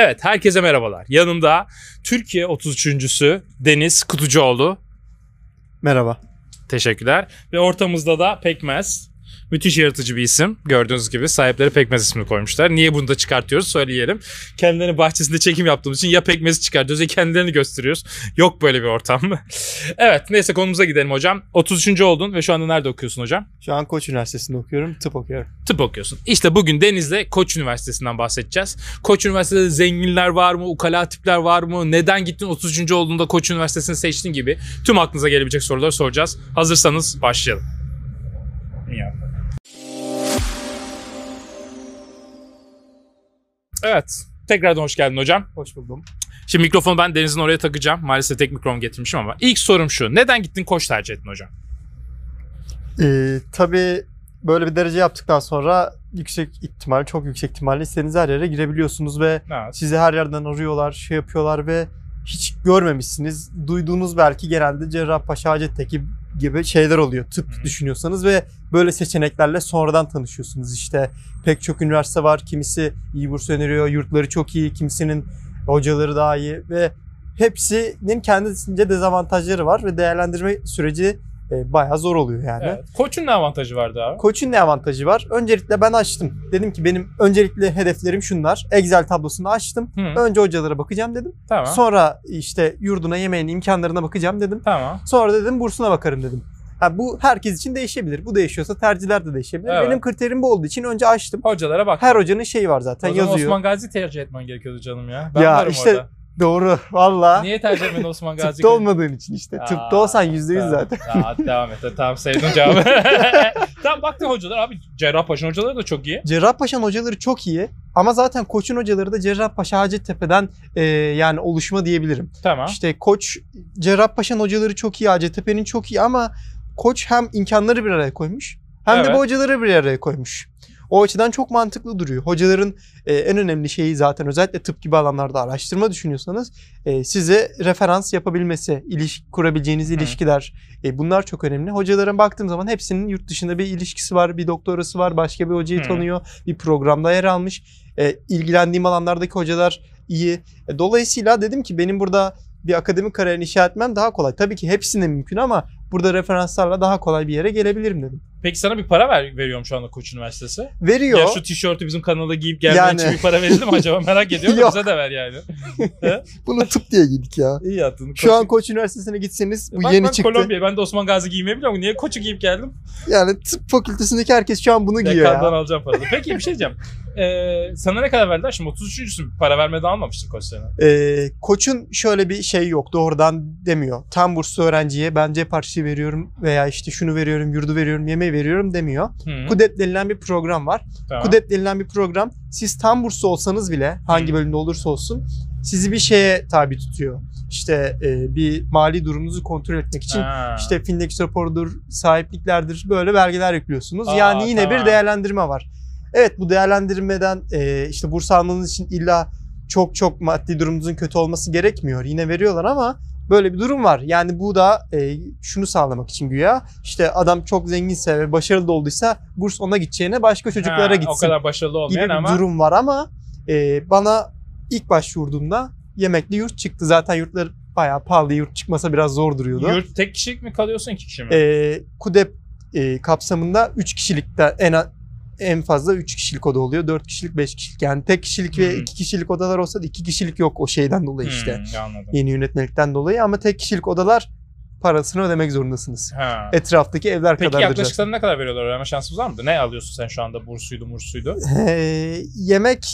Evet, herkese merhabalar. Yanımda Türkiye 33.sü Deniz Kutucuoğlu. Merhaba. Teşekkürler. Ve ortamızda da Pekmez. Müthiş yaratıcı bir isim. Gördüğünüz gibi sahipleri Pekmez ismini koymuşlar. Niye bunu da çıkartıyoruz söyleyelim. Kendilerinin bahçesinde çekim yaptığımız için ya Pekmez'i çıkartıyoruz ya kendilerini gösteriyoruz. Yok böyle bir ortam. evet neyse konumuza gidelim hocam. 33. oldun ve şu anda nerede okuyorsun hocam? Şu an Koç Üniversitesi'nde okuyorum. Tıp okuyorum. Tıp okuyorsun. İşte bugün Deniz'le Koç Üniversitesi'nden bahsedeceğiz. Koç Üniversitesi'nde zenginler var mı? Ukala tipler var mı? Neden gittin 33. olduğunda Koç Üniversitesi'ni seçtin gibi tüm aklınıza gelebilecek soruları soracağız. Hazırsanız başlayalım. Evet. Tekrardan hoş geldin hocam. Hoş buldum. Şimdi mikrofonu ben Deniz'in oraya takacağım. Maalesef tek mikrofon getirmişim ama ilk sorum şu. Neden gittin koç tercih ettin hocam? Ee, tabii böyle bir derece yaptıktan sonra yüksek ihtimal, çok yüksek ihtimalle istediğiniz her yere girebiliyorsunuz ve Evet. sizi her yerden arıyorlar, şey yapıyorlar ve hiç görmemişsiniz. Duyduğunuz belki genelde Cerrahpaşa Hacettepe gibi şeyler oluyor. Tıp Hı. düşünüyorsanız ve böyle seçeneklerle sonradan tanışıyorsunuz. İşte pek çok üniversite var. Kimisi iyi burs öneriyor, yurtları çok iyi, kimisinin hocaları daha iyi ve hepsinin kendisince dezavantajları var ve değerlendirme süreci e, bayağı zor oluyor yani. Evet. Koç'un ne avantajı vardı abi? Koç'un ne avantajı var? Öncelikle ben açtım. Dedim ki benim öncelikli hedeflerim şunlar. Excel tablosunu açtım. Hı, Önce hocalara bakacağım dedim. tamam. Sonra işte yurduna, yemeğine, imkanlarına bakacağım dedim. Tamam. Sonra dedim bursuna bakarım dedim. Ha, bu herkes için değişebilir. Bu değişiyorsa tercihler de değişebilir. Evet. Benim kriterim bu olduğu için önce açtım. Hocalara bak. Her hocanın şeyi var zaten o yazıyor. Osman Gazi tercih etmen gerekiyordu canım ya. Ben Ya işte orada. Doğru valla. Niye tercih etmedin Osman Gazi? Tıpta olmadığın için işte. Tıpta olsan yüzde yüz zaten. Hadi devam et. Tamam sevdim cevabı. tamam baktım hocalar abi Cerrahpaşa hocaları da çok iyi. Cerrahpaşa'nın hocaları çok iyi. Ama zaten Koç'un hocaları da Cerrahpaşa Hacettepe'den e, yani oluşma diyebilirim. Tamam. İşte Koç, Cerrahpaşa'nın hocaları çok iyi, Hacettepe'nin çok iyi ama Koç hem imkanları bir araya koymuş hem de Evet. bu hocaları bir araya koymuş. O açıdan çok mantıklı duruyor. Hocaların e, en önemli şeyi zaten özellikle tıp gibi alanlarda araştırma düşünüyorsanız e, size referans yapabilmesi, iliş kurabileceğiniz ilişkiler e, bunlar çok önemli. Hocalara baktığım zaman hepsinin yurt dışında bir ilişkisi var, bir doktorası var, başka bir hocayı Hı. tanıyor, bir programda yer almış. E, ilgilendiğim alanlardaki hocalar iyi. E, dolayısıyla dedim ki benim burada bir akademik kariyer inşa etmem daha kolay. Tabii ki hepsinde mümkün ama burada referanslarla daha kolay bir yere gelebilirim dedim. Peki sana bir para ver, veriyorum şu anda Koç Üniversitesi. Veriyor. Ya şu tişörtü bizim kanala giyip gelmen Yani. için bir para verildi mi acaba merak ediyorum da bize de ver yani. Bunu tıp diye giydik ya. İyi yaptın. Şu an Koç Üniversitesi'ne gitseniz bu Bak yeni ben çıktı. Kolombiya ben de Osman Gazi giymeyi biliyorum. Niye Koç'u giyip geldim? Yani tıp fakültesindeki herkes şu an bunu giyiyor ya. alacağım paralı. Peki bir şey diyeceğim. Ee, sana ne kadar verdiler? Şimdi 33.sün para vermeden almamıştın Koç sana. Ee, koçun şöyle bir şey yok doğrudan demiyor. Tam burslu öğrenciye ben cep harçlığı veriyorum veya işte şunu veriyorum, yurdu veriyorum, yemeği veriyorum demiyor. Hı, KUDEP denilen bir program var. tamam. KUDEP denilen bir program siz tam burslu olsanız bile hangi Hı. bölümde olursa olsun sizi bir şeye tabi tutuyor. İşte e, bir mali durumunuzu kontrol etmek için Ha. işte Findex raporudur, sahipliklerdir böyle belgeler yüklüyorsunuz. Aa, yani yine tamam. bir değerlendirme var. Evet bu değerlendirmeden e, işte burs almanız için illa çok çok maddi durumunuzun kötü olması gerekmiyor. Yine veriyorlar ama böyle bir durum var. Yani bu da e, şunu sağlamak için güya işte adam çok zenginse ve başarılı olduysa burs ona gideceğine başka çocuklara Ha, gitsin O kadar başarılı gibi olmayan bir ama durum var ama e, bana ilk başvurduğumda yemekli yurt çıktı. Zaten yurtlar bayağı pahalı. Yurt çıkmasa biraz zor duruyordu. yurt tek kişilik mi kalıyorsun iki kişi mi? E, KUDEP e, kapsamında 3 kişilikte en en fazla 3 kişilik oda oluyor. 4 kişilik, 5 kişilik. Yani tek kişilik ve Hmm. 2 kişilik odalar olsa da 2 kişilik yok o şeyden dolayı işte. Hmm, anladım. Yeni yönetmelikten dolayı ama tek kişilik odalar parasını ödemek zorundasınız. Ha. Etraftaki evler Peki kadardır. yaklaşık sana ne kadar veriyorlar? Öğrenme şansımız var mıydı? Ne alıyorsun sen şu anda? Bursuydu, mursuydu. Ee, yemek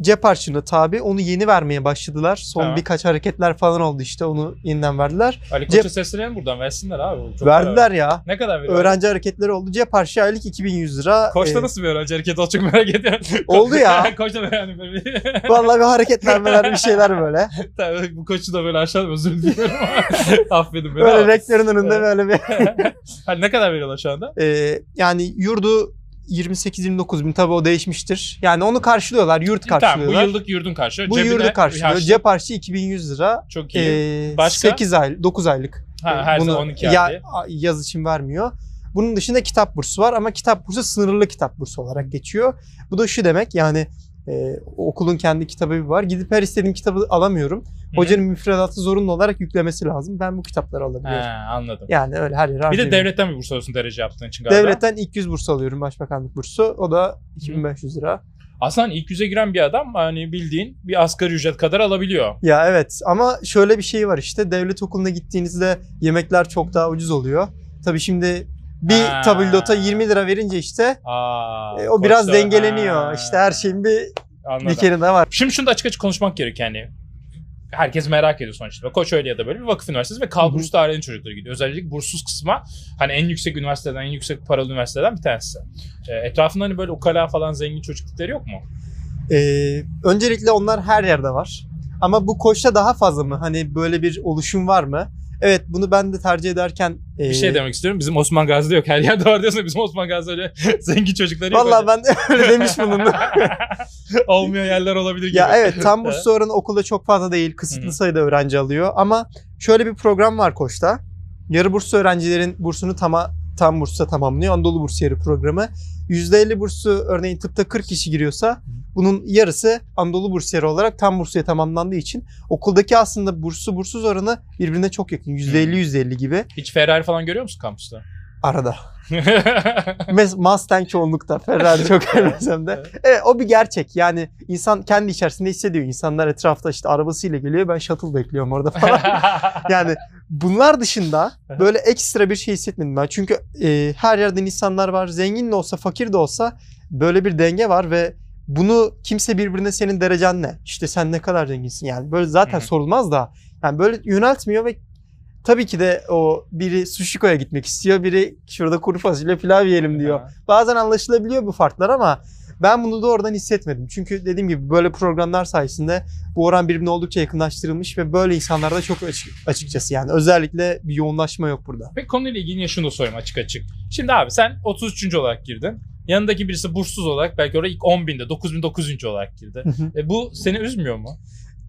cep harçlığına tabi. Onu yeni vermeye başladılar. Son Tamam. birkaç hareketler falan oldu işte. Onu yeniden verdiler. Ali Cep- Koç'a seslenelim buradan. Versinler abi. Çok verdiler ver. ya. Ne kadar veriyorlar? Öğrenci hareketleri oldu. Cep harçlığı aylık 2100 lira. Koçta Ee, nasıl bir öğrenci hareketi oldu çok merak ediyorum. Oldu ya. Koçta bir... Vallahi bir hareketlenmeler bir şeyler böyle. Tabii bu koçu da böyle aşağıda özür diliyorum affedin beni Böyle ama. rektörün önünde böyle bir. hani ne kadar veriyorlar şu anda? Ee, yani yurdu 28-29 bin tabii o değişmiştir. Yani onu karşılıyorlar. Yurt Tamam bu karşılıyorlar. yıllık yurdun karşılıyor. bu Cebine yurdu karşılıyor. harçlık Cep harçlığı 2100 lira. çok iyi. Ee, Başka? 8 ay, 9 aylık. ha, her Bunu zaman 12 ya- yaz için vermiyor. Bunun dışında kitap bursu var ama kitap bursu sınırlı kitap bursu olarak geçiyor. Bu da şu demek yani E, okulun kendi kitabı var. Gidip her istediğim kitabı alamıyorum. Hocanın müfredatı zorunlu olarak yüklemesi lazım. Ben bu kitapları alabiliyorum. Ha, anladım. Yani öyle her yere Bir de devletten bir burs alıyorsun derece yaptığın için galiba. Devletten ilk 100 burs alıyorum başbakanlık bursu. O da 2500 lira. Aslında ilk yüze giren bir adam hani bildiğin bir asgari ücret kadar alabiliyor. Ya evet ama şöyle bir şey var işte devlet okuluna gittiğinizde yemekler çok daha ucuz oluyor. Tabii şimdi bir Ha. tabildota 20 lira verince işte Aa, e, o biraz dengeleniyor. Ha, İşte her şeyin bir anladım. bir kere de var. Şimdi şunu da açık açık konuşmak gerekiyor yani. Herkes merak ediyor sonuçta. Koç öyle ya da böyle bir vakıf üniversitesi ve kalburüstü ailenin çocukları gidiyor. Özellikle burssuz kısma hani en yüksek üniversiteden, en yüksek paralı üniversiteden bir tanesi. E, etrafında hani böyle ukala falan zengin çocukları yok mu? Ee, öncelikle onlar her yerde var. Ama bu koçta daha fazla mı? Hani böyle bir oluşum var mı? Evet bunu ben de tercih ederken Bir şey demek istiyorum. Bizim Osman Gazi'de yok. Her yerde var diyorsun. Bizim Osman Gazi'de öyle zengin çocukları yok. Vallahi ben öyle demiş bulundum. Olmayan yerler olabilir gibi. ya evet tam burslu oranı okulda çok fazla değil. Kısıtlı sayıda öğrenci alıyor. Ama şöyle bir program var Koç'ta. Yarı burslu öğrencilerin bursunu tama, tam bursa tamamlıyor. Anadolu Bursiyeri programı. %50 burslu örneğin tıpta 40 kişi giriyorsa bunun yarısı Anadolu Bursiyeri olarak tam bursuya tamamlandığı için okuldaki aslında burslu bursuz oranı birbirine çok yakın. %50-%50 gibi Hiç Ferrari falan görüyor musun kampüste? arada. Mes- Mustang çoğunlukta. Ferrari çok görmesem de. Evet o bir gerçek. Yani insan kendi içerisinde hissediyor. İnsanlar etrafta işte arabasıyla geliyor. Ben shuttle bekliyorum orada falan. yani bunlar dışında böyle ekstra bir şey hissetmedim ben. Çünkü e, her yerden insanlar var. Zengin de olsa fakir de olsa böyle bir denge var ve bunu kimse birbirine senin derecen ne? İşte sen ne kadar zenginsin yani. Böyle zaten Hı hı. sorulmaz da. Yani böyle yöneltmiyor ve tabii ki de o biri Sushiko'ya gitmek istiyor. Biri şurada kuru fasulye pilav yiyelim diyor. Bazen anlaşılabiliyor bu farklar ama ben bunu doğrudan hissetmedim. Çünkü dediğim gibi böyle programlar sayesinde bu oran birbirine oldukça yakınlaştırılmış ve böyle insanlarda çok açık, açıkçası yani özellikle bir yoğunlaşma yok burada. Peki konuyla ilgili şunu da sorayım açık açık. Şimdi abi sen 33. olarak girdin. Yanındaki birisi burssuz olarak belki oraya ilk 10 binde 9900. olarak girdi. E bu seni üzmüyor mu?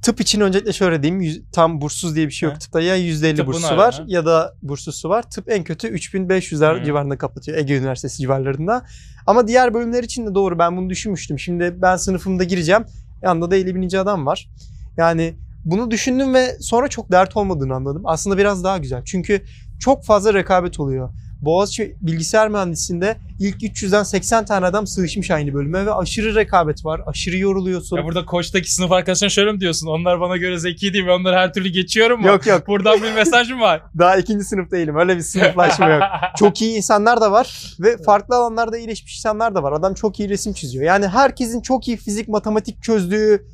Tıp için öncelikle şöyle diyeyim. yüz- tam burssuz diye bir şey yok He. tıpta. Ya %50 Tıbbın bursu var, ha. ya da bursusu var. Tıp en kötü 3500'ler Hı. civarında kapatıyor. Ege Üniversitesi civarlarında. Ama diğer bölümler için de doğru. Ben bunu düşünmüştüm. Şimdi ben sınıfımda gireceğim. Yanında da 50 bininci adam var. Yani bunu düşündüm ve sonra çok dert olmadığını anladım. Aslında biraz daha güzel. Çünkü çok fazla rekabet oluyor. Boğaziçi Bilgisayar Mühendisliğinde ilk 300'den 80 tane adam sığışmış aynı bölüme ve aşırı rekabet var. Aşırı yoruluyorsun. Ya burada koçtaki sınıf arkadaşına şöyle mi diyorsun? Onlar bana göre zeki değil ve onları her türlü geçiyorum mu? Yok yok. Buradan bir mesaj mı var? Daha ikinci sınıf değilim. Öyle bir sınıflaşma yok. Çok iyi insanlar da var ve farklı alanlarda iyileşmiş insanlar da var. Adam çok iyi resim çiziyor. Yani herkesin çok iyi fizik, matematik çözdüğü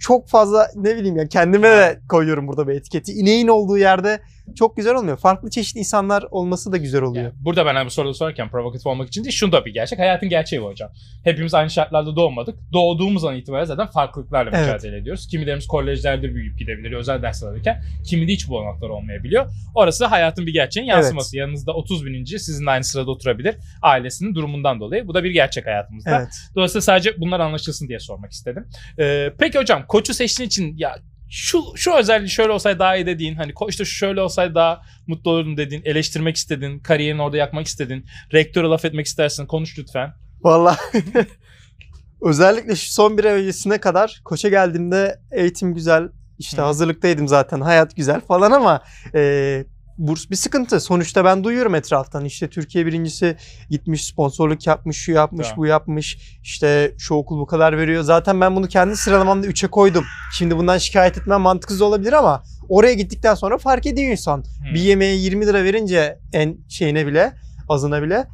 çok fazla ne bileyim ya kendime de koyuyorum burada bir etiketi. İneğin olduğu yerde çok güzel olmuyor. Farklı çeşitli insanlar olması da güzel oluyor. Yani burada ben hani bu soruyu sorarken provokatif olmak için değil, şunu da bir gerçek. Hayatın gerçeği bu hocam. Hepimiz aynı şartlarda doğmadık. Doğduğumuz an itibaren zaten farklılıklarla Evet. mücadele ediyoruz. Kimilerimiz kolejlerde büyüyüp gidebilir, özel ders alırken kimi de hiç bu olanaklar olmayabiliyor. Orası hayatın bir gerçeğin yansıması. Yanınızda 30 bininci sizinle aynı sırada oturabilir. Ailesinin durumundan dolayı. Bu da bir gerçek hayatımızda. Evet. Dolayısıyla sadece bunlar anlaşılsın diye sormak istedim. Ee, peki hocam koçu seçtiğin için ya şu şu özelliği şöyle olsaydı daha iyi dediğin hani şu şöyle olsaydı daha mutlu olurdum dediğin eleştirmek istedin kariyerini orada yakmak istedin rektöre laf etmek istersin konuş lütfen. Vallahi özellikle şu son bir öncesine kadar koça geldiğimde eğitim güzel, işte Hı. hazırlıktaydım zaten, hayat güzel falan ama e, burs bir sıkıntı. Sonuçta ben duyuyorum etraftan işte Türkiye birincisi gitmiş sponsorluk yapmış, şu yapmış, Tamam. bu yapmış. işte şu okul bu kadar veriyor. Zaten ben bunu kendi sıralamamda 3'e koydum. Şimdi bundan şikayet etmem mantıksız olabilir ama oraya gittikten sonra fark ediyor insan. Hmm. Bir yemeğe 20 lira verince en şeyine bile, azına bile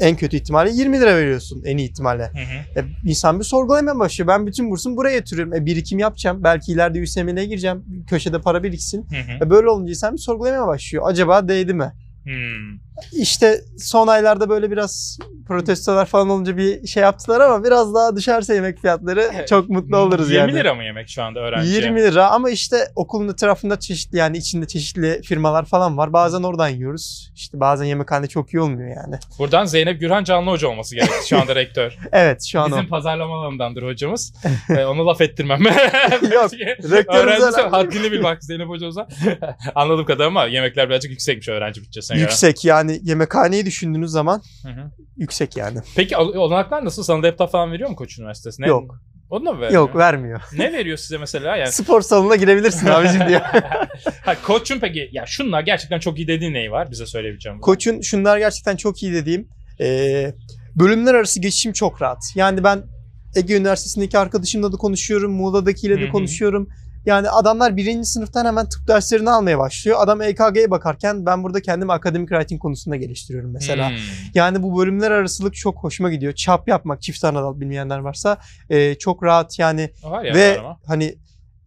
en kötü ihtimalle 20 lira veriyorsun en iyi ihtimalle. Hı hı. E, insan bir sorgulamaya başlıyor. Ben bütün bursumu buraya yatırıyorum. E, birikim yapacağım. Belki ileride USML'e gireceğim. Köşede para biriksin. Hı hı. E, böyle olunca insan bir sorgulamaya başlıyor. Acaba değdi mi? Hmm. İşte son aylarda böyle biraz protestolar falan olunca bir şey yaptılar ama biraz daha düşerse yemek fiyatları Evet. çok mutlu oluruz 20 yani. lira mı yemek şu anda öğrenci? 20 lira ama işte okulun etrafında çeşitli yani içinde çeşitli firmalar falan var. Bazen oradan yiyoruz. İşte bazen yemekhane çok iyi olmuyor yani. Buradan Zeynep Gürhan Canlı Hoca olması gerekir şu anda rektör. Evet şu an Bizim o. pazarlama alanındandır hocamız. ee, onu laf ettirmem. Yok, rektörümüze haddini bil bak Zeynep hocamıza. Anladığım kadarıyla ama yemekler birazcık yüksekmiş öğrenci bütçesine göre. Yüksek yani yemekhaneyi düşündüğünüz zaman Hı hı. yüksek yani. Peki ol- olanaklar nasıl? Sana laptop falan veriyor mu Koç Üniversitesi? Ne? Yok. Onu da mı vermiyor? Yok vermiyor. Ne veriyor size mesela? Yani Spor salonuna girebilirsin abicim diyor. ha, koçun peki ya şunlar gerçekten çok iyi dediğin neyi var bize söyleyebileceğim? Koç'un şunlar gerçekten çok iyi dediğim. e, bölümler arası geçişim çok rahat. Yani ben Ege Üniversitesi'ndeki arkadaşımla da konuşuyorum. Muğla'dakiyle de hı. konuşuyorum. Yani adamlar birinci sınıftan hemen tıp derslerini almaya başlıyor. Adam EKG'ye bakarken ben burada kendimi akademik writing konusunda geliştiriyorum mesela. Hmm. Yani bu bölümler arasılık çok hoşuma gidiyor. Çap yapmak çift anadal bilmeyenler varsa e, çok rahat yani Var ya ve var ama. hani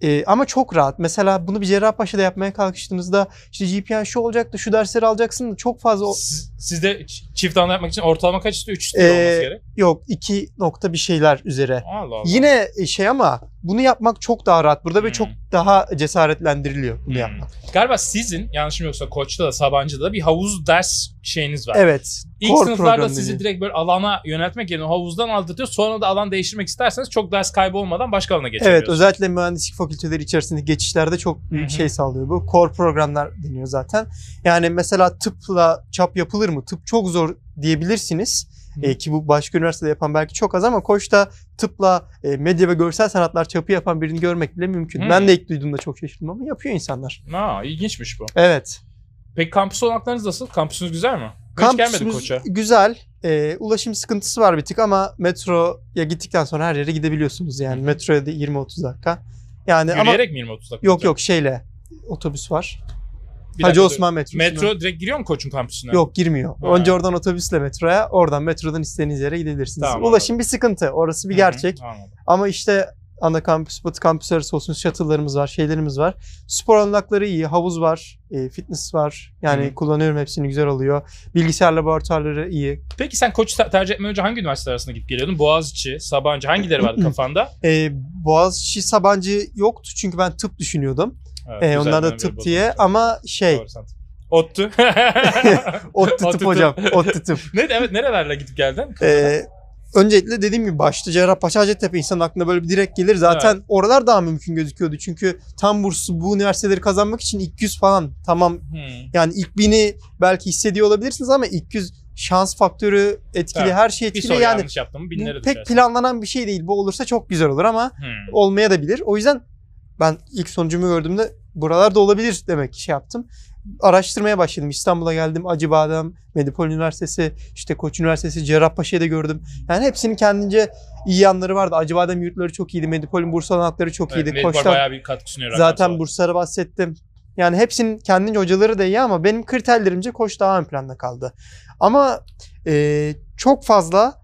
e, ama çok rahat. Mesela bunu bir Cerrahpaşa'da yapmaya kalkıştığınızda işte GPN şu olacak da şu dersleri alacaksın da çok fazla o- Siz, sizde çift anlı yapmak için ortalama kaç istiyor? 3 istiyor Ee, olması gerek. yok iki nokta bir şeyler üzere. Allah Allah. Yine şey ama bunu yapmak çok daha rahat burada ve Hmm. çok daha cesaretlendiriliyor bunu Hmm. yapmak. Galiba sizin yanlışım yoksa Koç'ta da Sabancı'da da bir havuz ders şeyiniz var. Evet. İlk core sınıflarda sizi dediğim. direkt böyle alana yöneltmek yerine havuzdan aldırtıyor. Sonra da alan değiştirmek isterseniz çok ders kaybı olmadan başka alana Evet geçebiliyorsunuz. özellikle mühendislik fakülteleri içerisindeki geçişlerde çok büyük Hı hı. şey sağlıyor bu. Core programlar deniyor zaten. Yani mesela tıpla çap yapılır mı? Tıp çok zor diyebilirsiniz. Hı. E, ki bu başka üniversitede yapan belki çok az ama Koç'ta tıpla e, medya ve görsel sanatlar çapı yapan birini görmek bile mümkün. Hı. Ben de ilk duyduğumda çok şaşırdım ama yapıyor insanlar. Aa, ilginçmiş bu. Evet. Peki kampüs olanaklarınız nasıl? Kampüsünüz güzel mi? Kampüsümüz Koç'a. güzel. E, ulaşım sıkıntısı var bir tık ama metroya gittikten sonra her yere gidebiliyorsunuz yani. Metroya da 20-30 dakika. Yani ama Yürüyerek mi 20-30 dakika? yok yok şeyle otobüs var. Bir Hacı dakika, Osman metrosuna. Metro direkt giriyor mu Koç'un kampüsüne? Yok girmiyor. Ha. Önce oradan otobüsle metroya, oradan metrodan istediğiniz yere gidebilirsiniz. Tamam, Ulaşım bir sıkıntı. Orası bir gerçek. anladım. Ama işte ana kampüs, batı kampüs arası olsun shuttle'larımız var, şeylerimiz var. Spor alanakları iyi, havuz var, e, fitness var. Yani Hı hı. kullanıyorum hepsini güzel oluyor. Bilgisayar laboratuvarları iyi. Peki sen Koç'u te- tercih etmeden önce hangi üniversite arasında gidip geliyordun? Boğaziçi, Sabancı hangileri vardı kafanda? E, Boğaziçi Sabancı yoktu çünkü ben tıp düşünüyordum. Evet, E, onlar da tıp diye ama şey, Doğru, Ottu. ODTÜ tıp hocam, ODTÜ tıp. ne, evet nerelerle gidip geldin? Ee, öncelikle dediğim gibi başta Cerrahpaşa Hacettepe insanın aklına böyle bir direkt gelir. Zaten oralar daha mümkün gözüküyordu. Çünkü tam burslu bu üniversiteleri kazanmak için ilk 100 falan tamam Hmm. yani ilk bini belki hissediyor olabilirsiniz ama ilk 100 şans faktörü etkili Evet. her şey Bir etkili soru yani. yaptım pek düşersin. planlanan bir şey değil. Bu olursa çok güzel olur ama Hmm. olmaya da bilir. O yüzden ben ilk sonucumu gördüğümde buralarda olabilir demek ki şey yaptım. Araştırmaya başladım. İstanbul'a geldim. Acıbadem, Medipol Üniversitesi, işte Koç Üniversitesi, Cerrahpaşa'yı da gördüm. Yani hepsinin kendince iyi yanları vardı. Acıbadem yurtları çok iyiydi. Medipol'ün burs olanakları çok Evet, iyiydi. Medipol Koç'tan bayağı bir katkı sunuyor. zaten burslara bahsettim. Yani hepsinin kendince hocaları da iyi ama benim kriterlerimce Koç daha ön planda kaldı. Ama e, çok fazla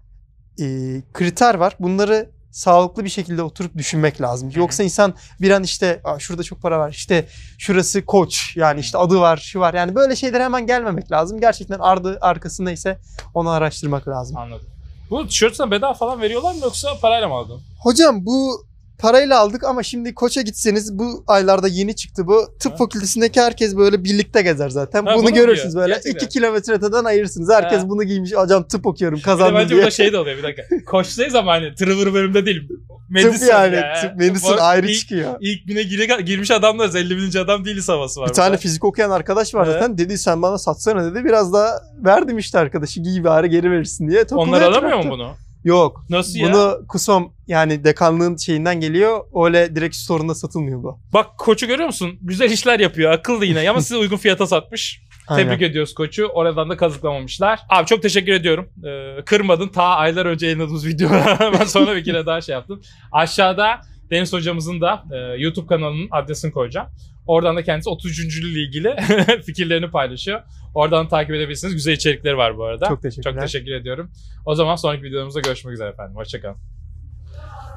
e, kriter var. Bunları sağlıklı bir şekilde oturup düşünmek lazım. Yoksa insan bir an işte şurada çok para var. İşte şurası koç yani işte adı var şu var. Yani böyle şeylere hemen gelmemek lazım. Gerçekten ardı arkasında ise onu araştırmak lazım. Anladım. Bu tişört sana bedava falan veriyorlar mı yoksa parayla mı aldın? Hocam bu parayla aldık ama şimdi koça gitseniz bu aylarda yeni çıktı bu. Tıp Ha. fakültesindeki herkes böyle birlikte gezer zaten. Ha, bunu bunu görürsünüz giyiyor. böyle. Gerçekten. 2 kilometre öteden ayırırsınız. Herkes Ha. bunu giymiş. Hocam tıp okuyorum kazandım bence diye. burada şey de oluyor bir dakika. Koçtayız ama hani tırıvır bölümde değil. Tıp Medicine yani. ya. Tıp medicine Bu- ayrı ilk, çıkıyor. İlk bine gire, girmiş adamlarız. 50 bininci adam değiliz havası var. Bir tane fizik okuyan arkadaş var Evet. zaten. Dedi sen bana satsana dedi. Biraz da verdim işte arkadaşı giy bari geri verirsin diye. Onlar alamıyor mu bunu? Yok. Nasıl ya? Bunu KUSOM yani dekanlığın şeyinden geliyor. Öyle direkt store'unda satılmıyor bu. Bak koçu görüyor musun? Güzel işler yapıyor. Akıllı yine ama size uygun fiyata satmış. Aynen. Tebrik ediyoruz koçu. Oradan da kazıklamamışlar. Abi çok teşekkür ediyorum. Ee, kırmadın. Ta aylar önce yayınladığımız videoda ben sonra bir kere daha şey yaptım. Aşağıda Deniz hocamızın da e, YouTube kanalının adresini koyacağım. Oradan da kendisi 33. ile ilgili fikirlerini paylaşıyor. Oradan takip edebilirsiniz. Güzel içerikleri var bu arada. Çok teşekkürler. Çok teşekkür ediyorum. O zaman sonraki videomuzda görüşmek üzere efendim. Hoşçakalın.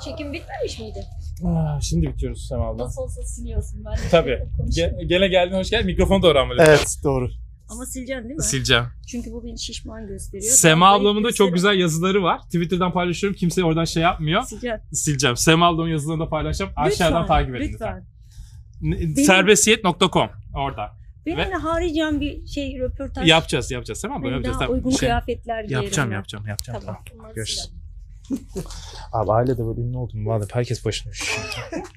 Çekim bitmemiş miydi? Şimdi bitiyoruz Sema abla. Nasıl olsa siliyorsun ben de. Tabii. Ge- gene geldin hoş geldin. Mikrofonu doğru ama. Evet doğru. Ama sileceksin değil mi? Sileceğim. Çünkü bu beni şişman gösteriyor. Sema Ben ablamın da çok güzel yazıları var. Twitter'dan paylaşıyorum. Kimse oradan şey yapmıyor. Sileceksin. Sileceğim. Sema ablamın yazılarını da paylaşacağım. Aşağıdan Lütfen, takip edin lütfen. Serbestiyet.com orada. Benimle haricen bir şey röportaj. Yapacağız yapacağız. Sema abla Hani yapacağız. daha Tamam. uygun Şey, kıyafetler giyerim. yapacağım yapacağım yapacağım. Tamam. Tamam. Görüşürüz. Abi ailede böyle ünlü oldum. Vallahi herkes başına üşüyor.